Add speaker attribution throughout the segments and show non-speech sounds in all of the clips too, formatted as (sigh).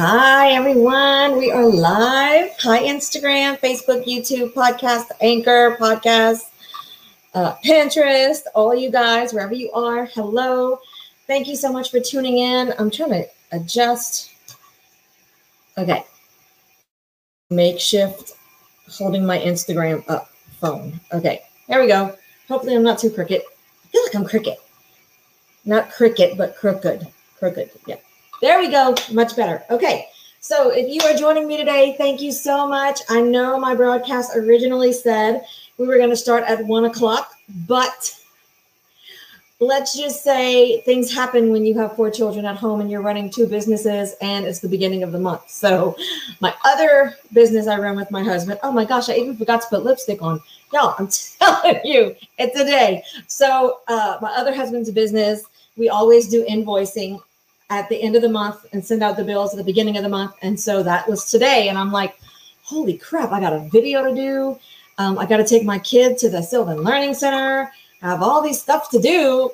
Speaker 1: Hi, everyone. We are live. Hi, Instagram, Facebook, YouTube, podcast, Anchor, podcast, uh, Pinterest, all you guys, wherever you are. Hello. Thank you so much for tuning in. I'm trying to adjust. Okay. Makeshift holding my Instagram up phone. Okay. There we go. Hopefully, I'm not too crooked. I feel like I'm crooked. Not cricket, but crooked. Crooked. Yeah. There we go. Much better. Okay. So if you are joining me today, thank you so much. I know my broadcast originally said we were going to start at one o'clock, but let's just say things happen when you have four children at home and you're running two businesses and it's the beginning of the month. So my other business I run with my husband, oh my gosh, I even forgot to put lipstick on. Y'all, I'm (laughs) telling you, it's a day. So uh, my other husband's business, we always do invoicing at the end of the month and send out the bills at the beginning of the month. And so that was today. And I'm like, holy crap, I got a video to do. Um, I got to take my kid to the Sylvan Learning Center. I have all these stuff to do,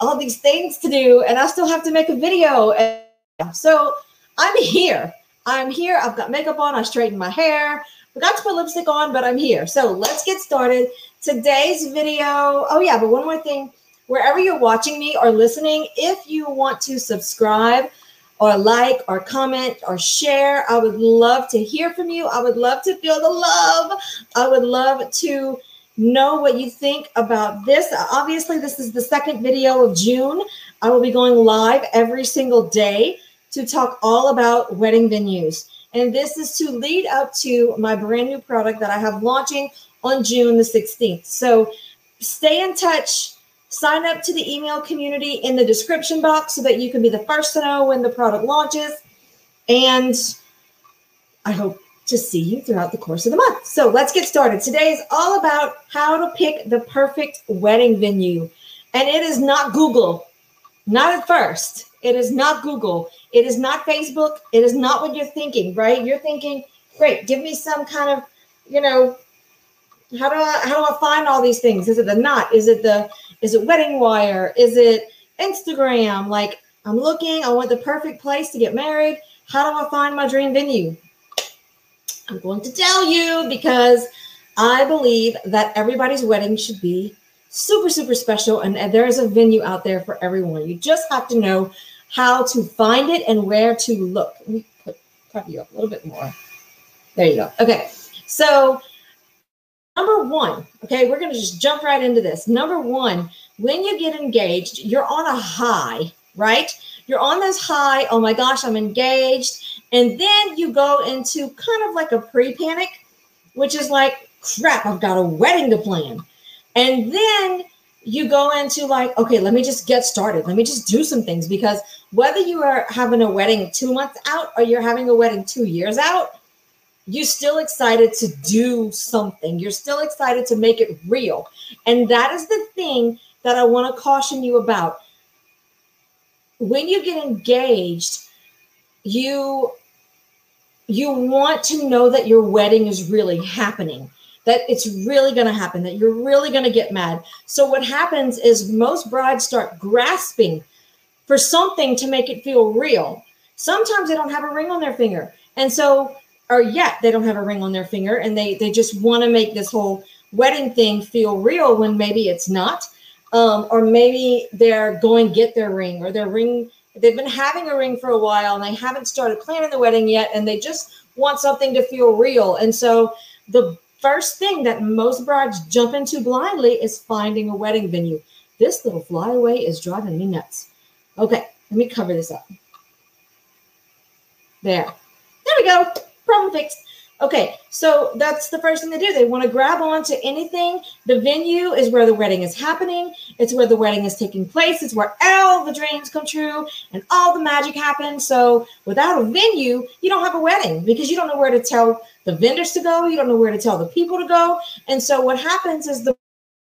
Speaker 1: all these things to do, and I still have to make a video. And so I'm here. I'm here. I've got makeup on. I straightened my hair. Forgot to put lipstick on, but I'm here. So let's get started. Today's video. Oh, yeah, but one more thing wherever you're watching me or listening, if you want to subscribe or like or comment or share, I would love to hear from you. I would love to feel the love. I would love to know what you think about this. Obviously, this is the second video of June. I will be going live every single day to talk all about wedding venues. And this is to lead up to my brand new product that I have launching on June the 16th. So stay in touch Sign up to the email community in the description box so that you can be the first to know when the product launches. And I hope to see you throughout the course of the month. So let's get started. Today is all about how to pick the perfect wedding venue. And it is not Google, not at first. It is not Google. It is not Facebook. It is not what you're thinking, right? You're thinking, great, give me some kind of, you know, how do I how do I find all these things? Is it the knot? Is it the is it Wedding Wire? Is it Instagram? Like, I'm looking, I want the perfect place to get married. How do I find my dream venue? I'm going to tell you because I believe that everybody's wedding should be super, super special. And there is a venue out there for everyone. You just have to know how to find it and where to look. Let me put cover you up a little bit more. There you go. Okay. So Number one, okay, we're going to just jump right into this. Number one, when you get engaged, you're on a high, right? You're on this high. Oh my gosh, I'm engaged. And then you go into kind of like a pre panic, which is like, crap, I've got a wedding to plan. And then you go into like, okay, let me just get started. Let me just do some things because whether you are having a wedding two months out or you're having a wedding two years out, you're still excited to do something. You're still excited to make it real. And that is the thing that I want to caution you about. When you get engaged, you you want to know that your wedding is really happening that it's really going to happen that you're really going to get mad so what happens is most brides start grasping for something to make it feel real sometimes they don't have a ring on their finger and so or yet they don't have a ring on their finger and they they just want to make this whole wedding thing feel real when maybe it's not. Um, or maybe they're going get their ring or their ring they've been having a ring for a while and they haven't started planning the wedding yet and they just want something to feel real. And so the first thing that most brides jump into blindly is finding a wedding venue. This little flyaway is driving me nuts. Okay let me cover this up. There. There we go problem fixed. Okay, so that's the first thing they do. They want to grab onto anything. The venue is where the wedding is happening. It's where the wedding is taking place. It's where all the dreams come true and all the magic happens. So without a venue, you don't have a wedding because you don't know where to tell the vendors to go. You don't know where to tell the people to go. And so what happens is the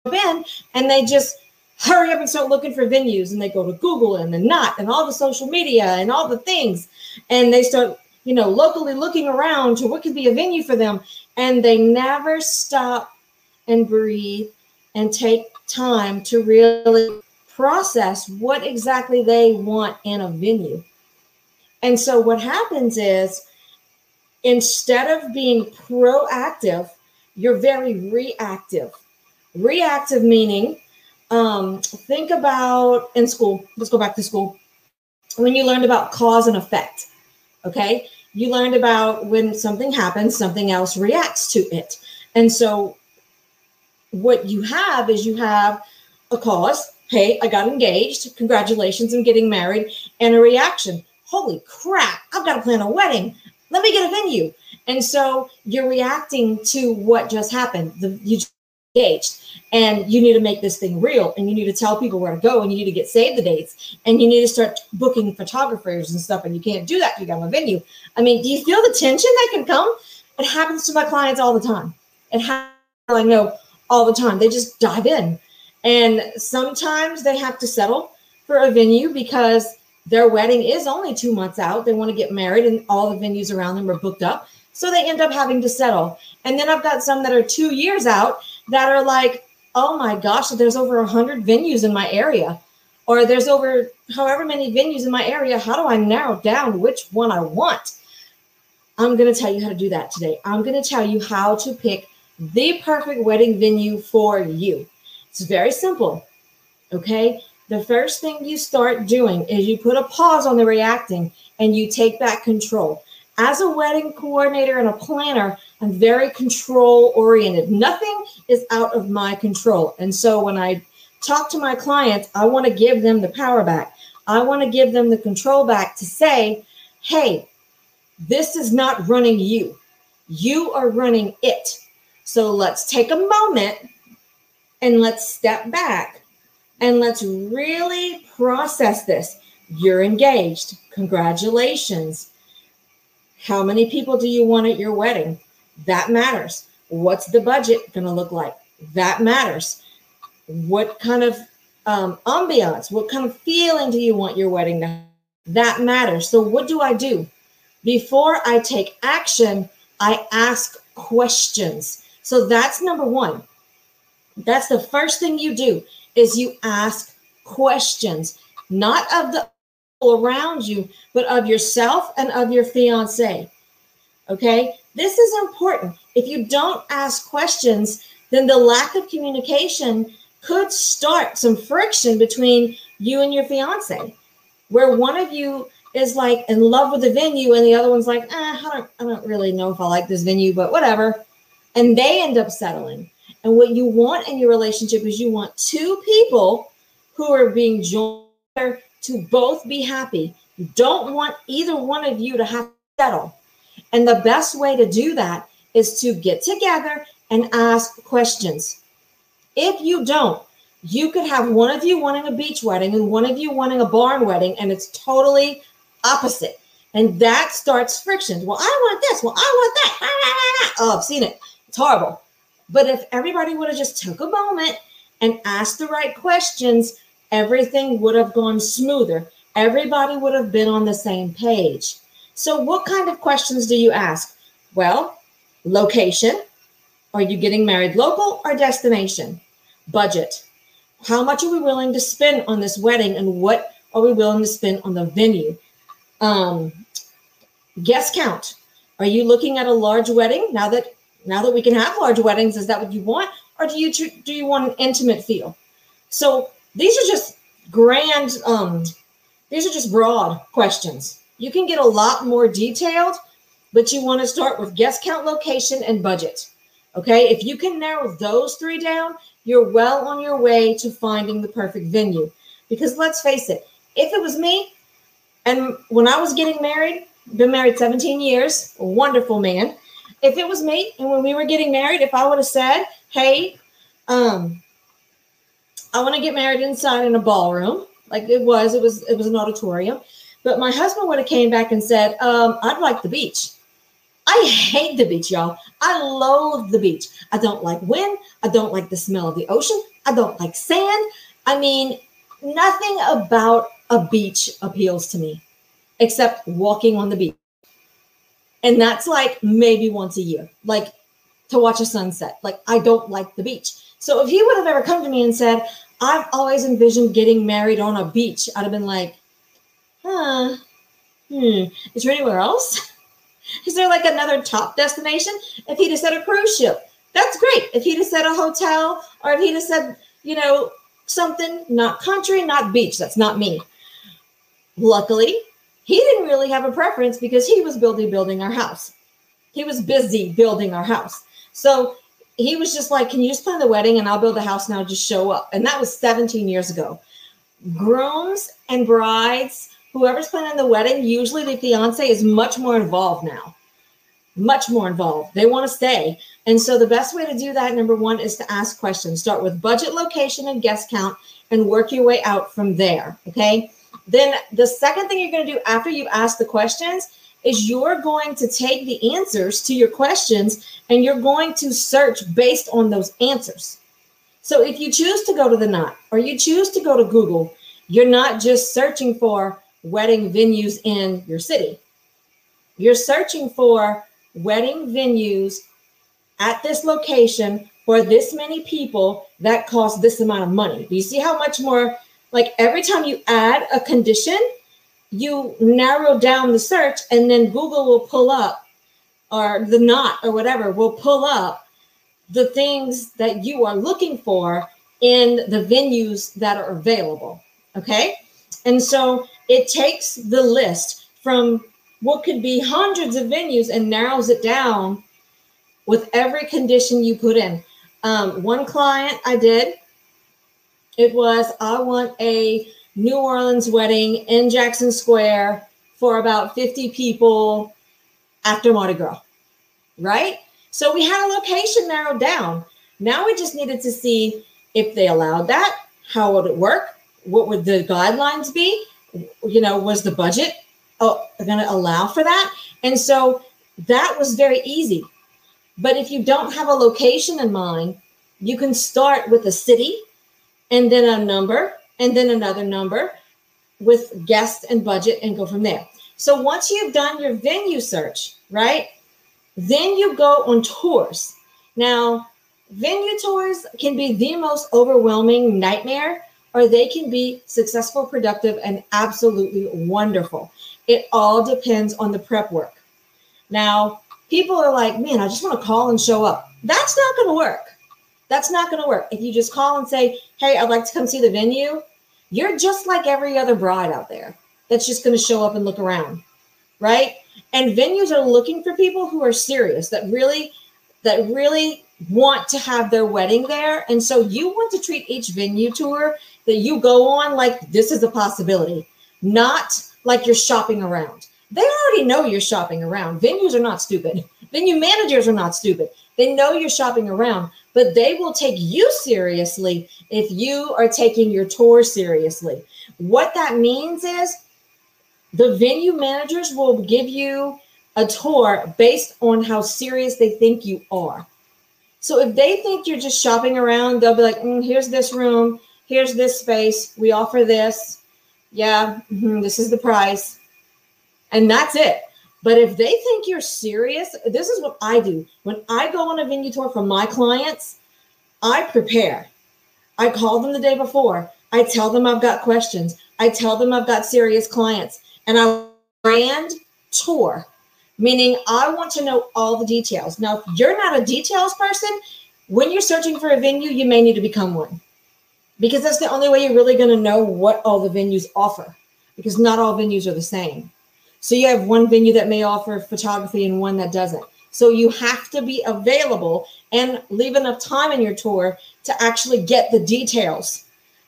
Speaker 1: in and they just hurry up and start looking for venues and they go to Google and the Knot and all the social media and all the things and they start you know, locally looking around to what could be a venue for them. And they never stop and breathe and take time to really process what exactly they want in a venue. And so what happens is instead of being proactive, you're very reactive. Reactive meaning, um, think about in school, let's go back to school. When you learned about cause and effect, okay? You learned about when something happens, something else reacts to it. And so what you have is you have a cause, hey, I got engaged, congratulations, I'm getting married, and a reaction, holy crap, I've got to plan a wedding. Let me get a venue. And so you're reacting to what just happened. The, you engaged. And you need to make this thing real and you need to tell people where to go and you need to get save the dates and you need to start booking photographers and stuff and you can't do that you got a venue. I mean do you feel the tension that can come? It happens to my clients all the time. It happens i know all the time. They just dive in. And sometimes they have to settle for a venue because their wedding is only two months out. They want to get married and all the venues around them are booked up. So they end up having to settle. And then I've got some that are two years out that are like, oh my gosh, there's over a hundred venues in my area, or there's over however many venues in my area. How do I narrow down which one I want? I'm going to tell you how to do that today. I'm going to tell you how to pick the perfect wedding venue for you. It's very simple. Okay. The first thing you start doing is you put a pause on the reacting and you take back control as a wedding coordinator and a planner, I'm very control oriented. Nothing is out of my control. And so when I talk to my clients, I want to give them the power back. I want to give them the control back to say, hey, this is not running you. You are running it. So let's take a moment and let's step back and let's really process this. You're engaged. Congratulations how many people do you want at your wedding? That matters. What's the budget going to look like? That matters. What kind of um, ambiance, what kind of feeling do you want your wedding to have? That matters. So, what do I do? Before I take action, I ask questions. So, that's number one. That's the first thing you do is you ask questions, not of the around you, but of yourself and of your fiance. Okay, this is important. If you don't ask questions, then the lack of communication could start some friction between you and your fiance, where one of you is like in love with the venue and the other one's like, eh, I don't, I don't really know if I like this venue, but whatever. And they end up settling. And what you want in your relationship is you want two people who are being joined to both be happy. Don't want either one of you to have to settle. And the best way to do that is to get together and ask questions. If you don't, you could have one of you wanting a beach wedding and one of you wanting a barn wedding, and it's totally opposite. And that starts friction. Well, I want this. Well, I want that. Oh, I've seen it. It's horrible. But if everybody would have just took a moment and asked the right questions, everything would have gone smoother. Everybody would have been on the same page. So, what kind of questions do you ask? Well, location. Are you getting married local or destination? Budget. How much are we willing to spend on this wedding and what are we willing to spend on the venue? Um, guest count. Are you looking at a large wedding now that now that we can have large weddings? Is that what you want, or do you do you want an intimate feel? So these are just grand, um, these are just broad questions. You can get a lot more detailed, but you want to start with guest count, location, and budget. Okay, if you can narrow those three down, you're well on your way to finding the perfect venue. Because let's face it, if it was me, and when I was getting married, been married 17 years, wonderful man. If it was me, and when we were getting married, if I would have said, "Hey, um, I want to get married inside in a ballroom, like it was. It was it was an auditorium. But my husband would have came back and said, um, "I'd like the beach." I hate the beach, y'all. I loathe the beach. I don't like wind. I don't like the smell of the ocean. I don't like sand. I mean, nothing about a beach appeals to me except walking on the beach. And that's like maybe once a year, like to watch a sunset. Like, I don't like the beach. So if he would have ever come to me and said, I've always envisioned getting married on a beach. I'd have been like, huh, hmm, is there anywhere else? (laughs) Is there like another top destination? If he'd have said a cruise ship, that's great. If he'd have said a hotel or if he'd have said, you know, something, not country, not beach, that's not me. Luckily, he didn't really have a preference because he was building building our house. He was busy building our house. So he was just like, Can you just plan the wedding and I'll build the house now? Just show up. And that was 17 years ago. Grooms and brides, whoever's planning the wedding, usually the fiance is much more involved now. Much more involved. They want to stay. And so the best way to do that, number one, is to ask questions. Start with budget, location, and guest count and work your way out from there. Okay. Then the second thing you're going to do after you ask the questions is you're going to take the answers to your questions and you're going to search based on those answers. So if you choose to go to the knot or you choose to go to Google, you're not just searching for wedding venues in your city. You're searching for wedding venues at this location for this many people that cost this amount of money. Do you see how much more like every time you add a condition, you narrow down the search and then Google will pull up or the knot or whatever will pull up the things that you are looking for in the venues that are available. Okay. And so it takes the list from what could be hundreds of venues and narrows it down with every condition you put in. Um, one client I did, it was I want a New Orleans wedding in Jackson Square for about 50 people after Mardi Gras, right? So we had a location narrowed down. Now we just needed to see if they allowed that, how would it work, what would the guidelines be, you know, was the budget uh, oh, going to allow for that? And so that was very easy. But if you don't have a location in mind, you can start with a city and then a number and then another number with guest and budget and go from there. So once you've done your venue search, right? Then you go on tours. Now, venue tours can be the most overwhelming nightmare, or they can be successful, productive, and absolutely wonderful. It all depends on the prep work. Now, people are like, man, I just want to call and show up. That's not going to work. That's not going to work. If you just call and say, hey, I'd like to come see the venue, you're just like every other bride out there that's just going to show up and look around, right? And venues are looking for people who are serious, that really, that really want to have their wedding there. And so you want to treat each venue tour that you go on like this is a possibility, not like you're shopping around. They already know you're shopping around. Venues are not stupid. Venue managers are not stupid. They know you're shopping around, but they will take you seriously if you are taking your tour seriously. What that means is the venue managers will give you a tour based on how serious they think you are. So if they think you're just shopping around, they'll be like, mm, here's this room, here's this space, we offer this. Yeah, mm-hmm, this is the price. And that's it. But if they think you're serious, this is what I do. When I go on a venue tour for my clients, I prepare. I call them the day before. I tell them I've got questions. I tell them I've got serious clients. And I brand tour, meaning I want to know all the details. Now, if you're not a details person, when you're searching for a venue, you may need to become one because that's the only way you're really going to know what all the venues offer because not all venues are the same. So you have one venue that may offer photography and one that doesn't. So you have to be available and leave enough time in your tour to actually get the details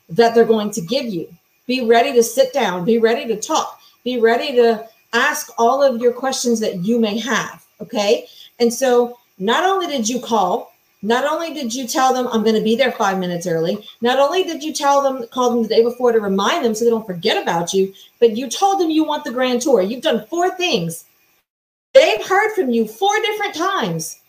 Speaker 1: that they're going to give you. Be ready to sit down, be ready to talk, be ready to ask all of your questions that you may have. Okay. And so not only did you call, not only did you tell them I'm going to be there five minutes early, not only did you tell them, call them the day before to remind them so they don't forget about you, but you told them you want the grand tour. You've done four things. They've heard from you four different times,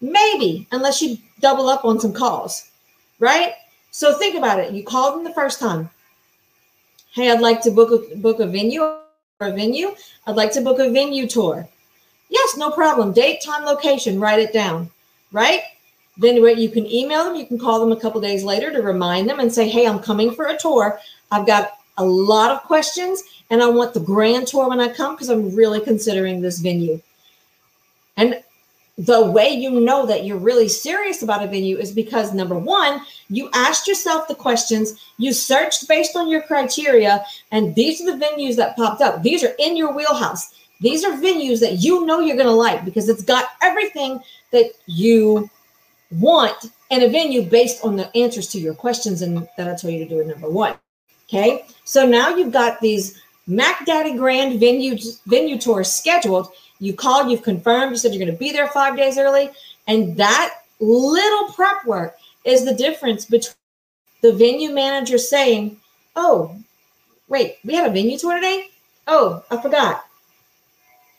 Speaker 1: maybe, unless you double up on some calls, right? So think about it. You called them the first time. Hey, I'd like to book a, book a venue or a venue. I'd like to book a venue tour. Yes, no problem. Date, time, location. Write it down, right? Then you can email them, you can call them a couple days later to remind them and say, hey, I'm coming for a tour. I've got a lot of questions and I want the grand tour when I come because I'm really considering this venue. And the way you know that you're really serious about a venue is because number one, you asked yourself the questions, you searched based on your criteria, and these are the venues that popped up. These are in your wheelhouse. These are venues that you know you're going to like because it's got everything that you want in a venue based on the answers to your questions and that I told you to do at number one. Okay, so now you've got these Mac Daddy Grand venue venue tours scheduled you called, you've confirmed, you said you're going to be there five days early. And that little prep work is the difference between the venue manager saying, Oh, wait, we had a venue tour today? Oh, I forgot.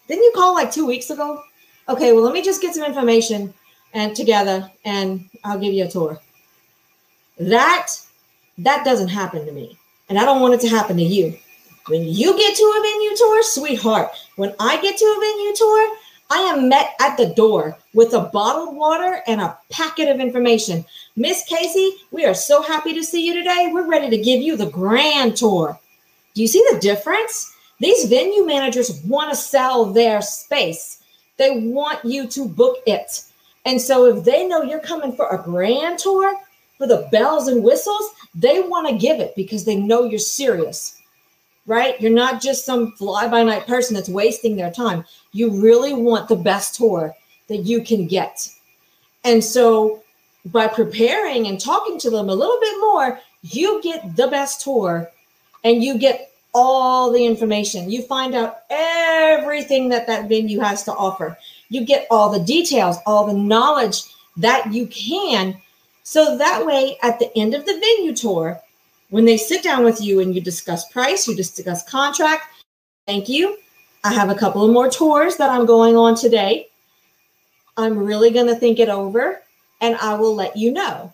Speaker 1: Didn't you call like two weeks ago? Okay, well, let me just get some information and together and I'll give you a tour. That that doesn't happen to me. And I don't want it to happen to you. When you get to a venue tour, sweetheart, when I get to a venue tour, I am met at the door with a bottled water and a packet of information. Miss Casey, we are so happy to see you today. We're ready to give you the grand tour. Do you see the difference? These venue managers want to sell their space. They want you to book it. And so if they know you're coming for a grand tour, for the bells and whistles, they want to give it because they know you're serious right? You're not just some fly by night person that's wasting their time. You really want the best tour that you can get. And so by preparing and talking to them a little bit more, you get the best tour and you get all the information. You find out everything that that venue has to offer. You get all the details, all the knowledge that you can. So that way, at the end of the venue tour, when they sit down with you and you discuss price, you discuss contract, thank you. I have a couple of more tours that I'm going on today. I'm really going to think it over and I will let you know.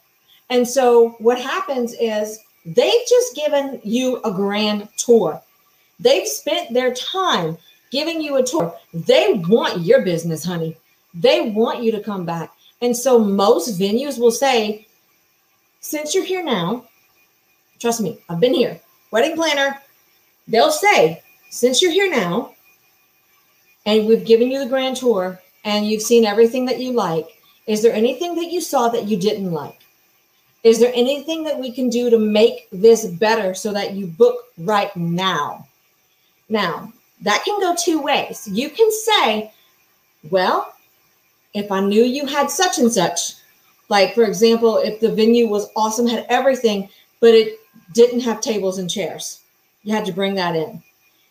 Speaker 1: And so what happens is they've just given you a grand tour. They've spent their time giving you a tour. They want your business, honey. They want you to come back. And so most venues will say, since you're here now, Trust me, I've been here. Wedding planner, they'll say, since you're here now, and we've given you the grand tour, and you've seen everything that you like, is there anything that you saw that you didn't like? Is there anything that we can do to make this better so that you book right now? Now, that can go two ways. You can say, well, if I knew you had such and such, like for example, if the venue was awesome, had everything, but it didn't have tables and chairs. You had to bring that in.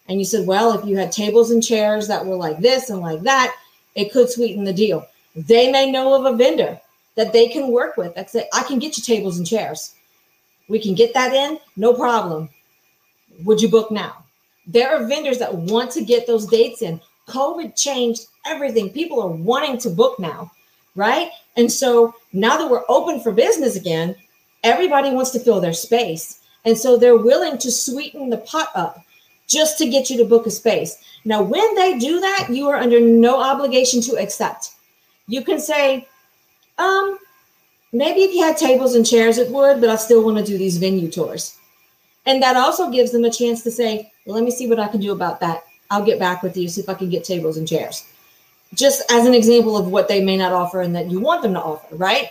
Speaker 1: And you said, well, if you had tables and chairs that were like this and like that, it could sweeten the deal. They may know of a vendor that they can work with that say, I can get you tables and chairs. We can get that in, no problem. Would you book now? There are vendors that want to get those dates in. COVID changed everything. People are wanting to book now, right? And so now that we're open for business again, everybody wants to fill their space. And so they're willing to sweeten the pot up just to get you to book a space. Now, when they do that, you are under no obligation to accept. You can say, um, maybe if you had tables and chairs, it would, but I still want to do these venue tours. And that also gives them a chance to say, let me see what I can do about that. I'll get back with you, see if I can get tables and chairs. Just as an example of what they may not offer and that you want them to offer, right?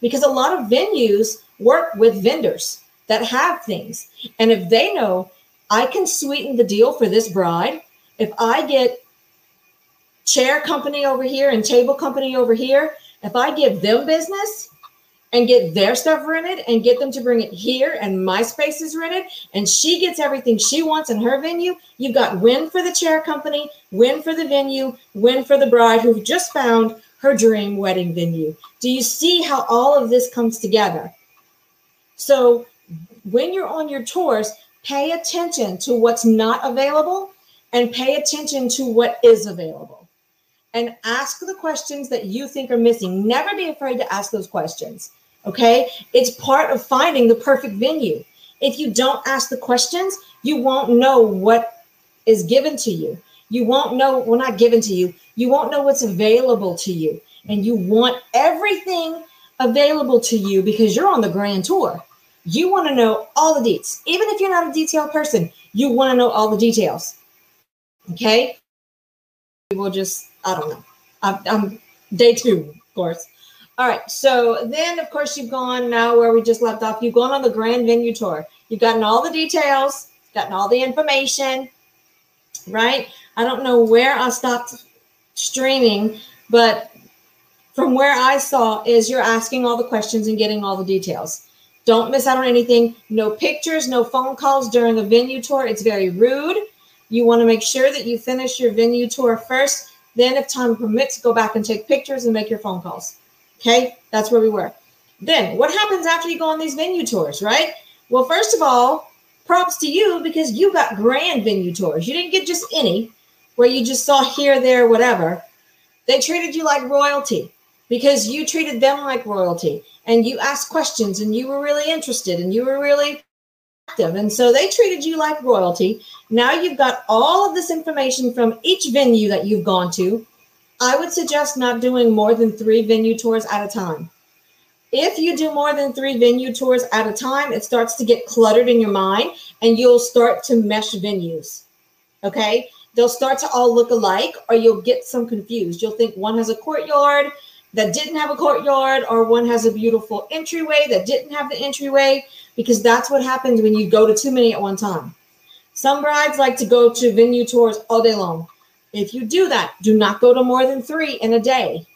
Speaker 1: Because a lot of venues work with vendors that have things. And if they know I can sweeten the deal for this bride, if I get chair company over here and table company over here, if I give them business and get their stuff rented and get them to bring it here and my space is rented and she gets everything she wants in her venue, you've got win for the chair company, win for the venue, win for the bride who just found her dream wedding venue. Do you see how all of this comes together? So when you're on your tours, pay attention to what's not available and pay attention to what is available. And ask the questions that you think are missing. Never be afraid to ask those questions. Okay. It's part of finding the perfect venue. If you don't ask the questions, you won't know what is given to you. You won't know, well, not given to you, you won't know what's available to you. And you want everything available to you because you're on the grand tour You want to know all the deets. Even if you're not a detailed person, you want to know all the details. Okay? We'll just, I don't know. I'm, I'm day two, of course. All right. So then, of course, you've gone now where we just left off. You've gone on the grand venue tour. You've gotten all the details, gotten all the information, right? I don't know where I stopped streaming, but from where I saw is you're asking all the questions and getting all the details. Don't miss out on anything. No pictures, no phone calls during a venue tour. It's very rude. You want to make sure that you finish your venue tour first. Then, if time permits, go back and take pictures and make your phone calls. Okay, that's where we were. Then, what happens after you go on these venue tours, right? Well, first of all, props to you because you got grand venue tours. You didn't get just any where you just saw here, there, whatever. They treated you like royalty because you treated them like royalty and you asked questions and you were really interested and you were really active. And so they treated you like royalty. Now you've got all of this information from each venue that you've gone to. I would suggest not doing more than three venue tours at a time. If you do more than three venue tours at a time, it starts to get cluttered in your mind and you'll start to mesh venues. Okay. They'll start to all look alike, or you'll get some confused. You'll think one has a courtyard that didn't have a courtyard, or one has a beautiful entryway that didn't have the entryway, because that's what happens when you go to too many at one time. Some brides like to go to venue tours all day long. If you do that, do not go to more than three in a day.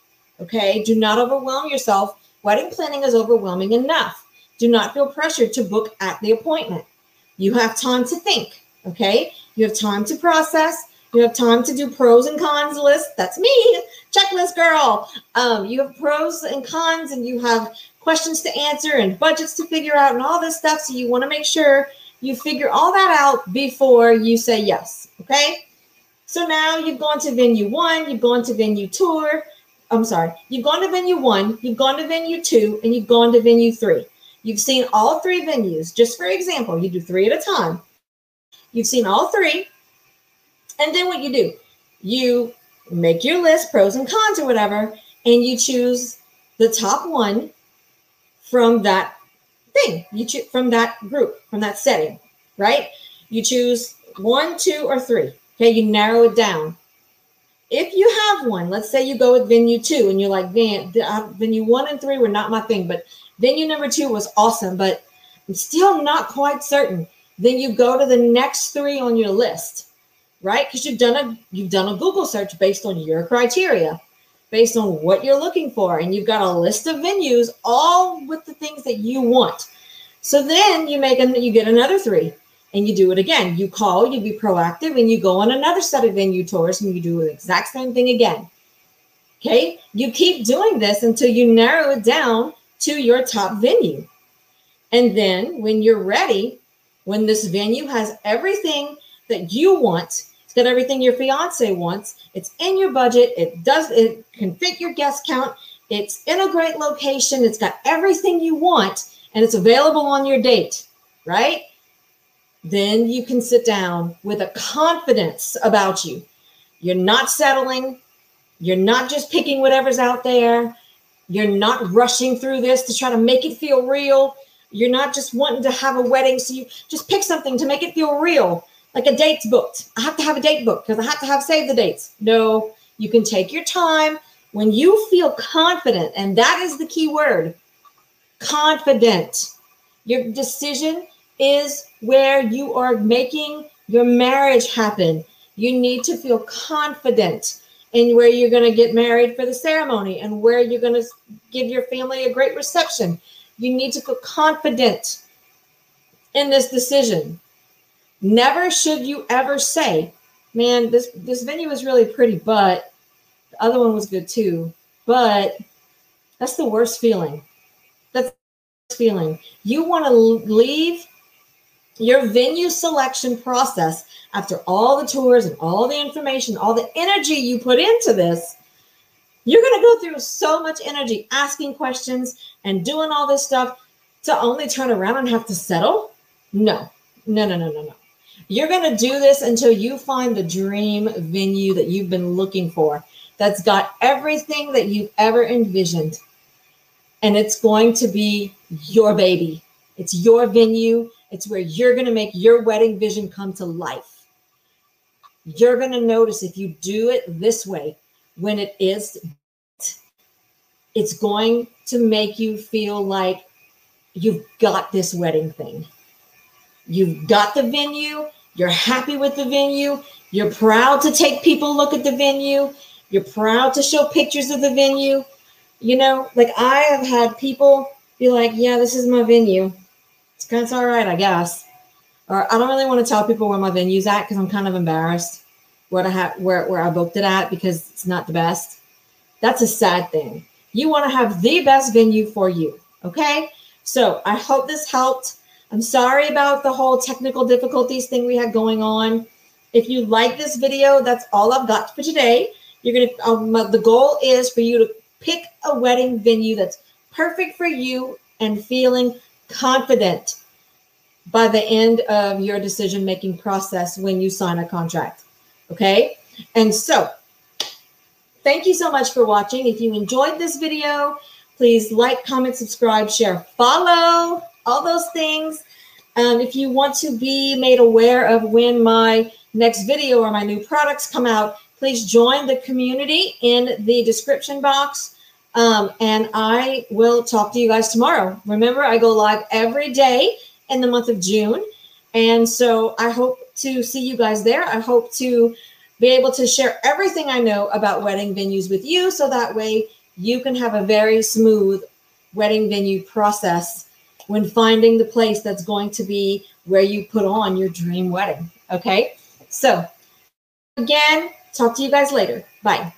Speaker 1: Okay. Do not overwhelm yourself. Wedding planning is overwhelming enough. Do not feel pressured to book at the appointment. You have time to think. Okay. You have time to process. You have time to do pros and cons list. That's me, checklist girl. Um, you have pros and cons, and you have questions to answer and budgets to figure out, and all this stuff. So you want to make sure you figure all that out before you say yes. Okay. So now you've gone to venue one, you've gone to venue tour. I'm sorry, you've gone to venue one, you've gone to venue two, and you've gone to venue three. You've seen all three venues. Just for example, you do three at a time. You've seen all three. And then what you do, you make your list, pros and cons or whatever, and you choose the top one from that thing. You choose from that group, from that setting, right? You choose one, two, or three. Okay, you narrow it down. If you have one, let's say you go with venue two and you're like, man, uh, venue one and three were not my thing, but venue number two was awesome, but I'm still not quite certain. Then you go to the next three on your list right? Because you've done a you've done a Google search based on your criteria, based on what you're looking for, and you've got a list of venues, all with the things that you want. So then you make an you get another three, and you do it again. You call, you be proactive, and you go on another set of venue tours, and you do the exact same thing again. Okay, you keep doing this until you narrow it down to your top venue. And then when you're ready, when this venue has everything that you want, it's got everything your fiance wants. It's in your budget. It does it can fit your guest count. It's in a great location. It's got everything you want and it's available on your date, right? Then you can sit down with a confidence about you. You're not settling. You're not just picking whatever's out there. You're not rushing through this to try to make it feel real. You're not just wanting to have a wedding. So you just pick something to make it feel real like a date's booked. I have to have a date book because I have to have save the dates. No, you can take your time when you feel confident, and that is the key word confident. Your decision is where you are making your marriage happen. You need to feel confident in where you're going to get married for the ceremony and where you're going to give your family a great reception. You need to feel confident in this decision. Never should you ever say, man, this this venue is really pretty, but the other one was good too. But that's the worst feeling. That's the feeling. You want to leave your venue selection process after all the tours and all the information, all the energy you put into this. You're going to go through so much energy asking questions and doing all this stuff to only turn around and have to settle? No, no, no, no, no, no. You're going to do this until you find the dream venue that you've been looking for that's got everything that you've ever envisioned. And it's going to be your baby. It's your venue. It's where you're going to make your wedding vision come to life. You're going to notice if you do it this way when it is, it's going to make you feel like you've got this wedding thing. You've got the venue. You're happy with the venue. You're proud to take people look at the venue. You're proud to show pictures of the venue. You know, like I have had people be like, yeah, this is my venue. It's kind of all right, I guess. Or I don't really want to tell people where my venue's at because I'm kind of embarrassed where I have where, where I booked it at because it's not the best. That's a sad thing. You want to have the best venue for you. Okay. So I hope this helped. I'm sorry about the whole technical difficulties thing we had going on. If you like this video, that's all I've got for today. You're gonna. Um, the goal is for you to pick a wedding venue that's perfect for you and feeling confident by the end of your decision making process when you sign a contract. Okay. And so thank you so much for watching. If you enjoyed this video, please like, comment, subscribe, share, follow, all those things. Um, if you want to be made aware of when my next video or my new products come out, please join the community in the description box. Um, and I will talk to you guys tomorrow. Remember, I go live every day in the month of June. And so I hope to see you guys there. I hope to be able to share everything I know about wedding venues with you so that way you can have a very smooth wedding venue process when finding the place that's going to be where you put on your dream wedding. Okay. So, again, talk to you guys later. Bye.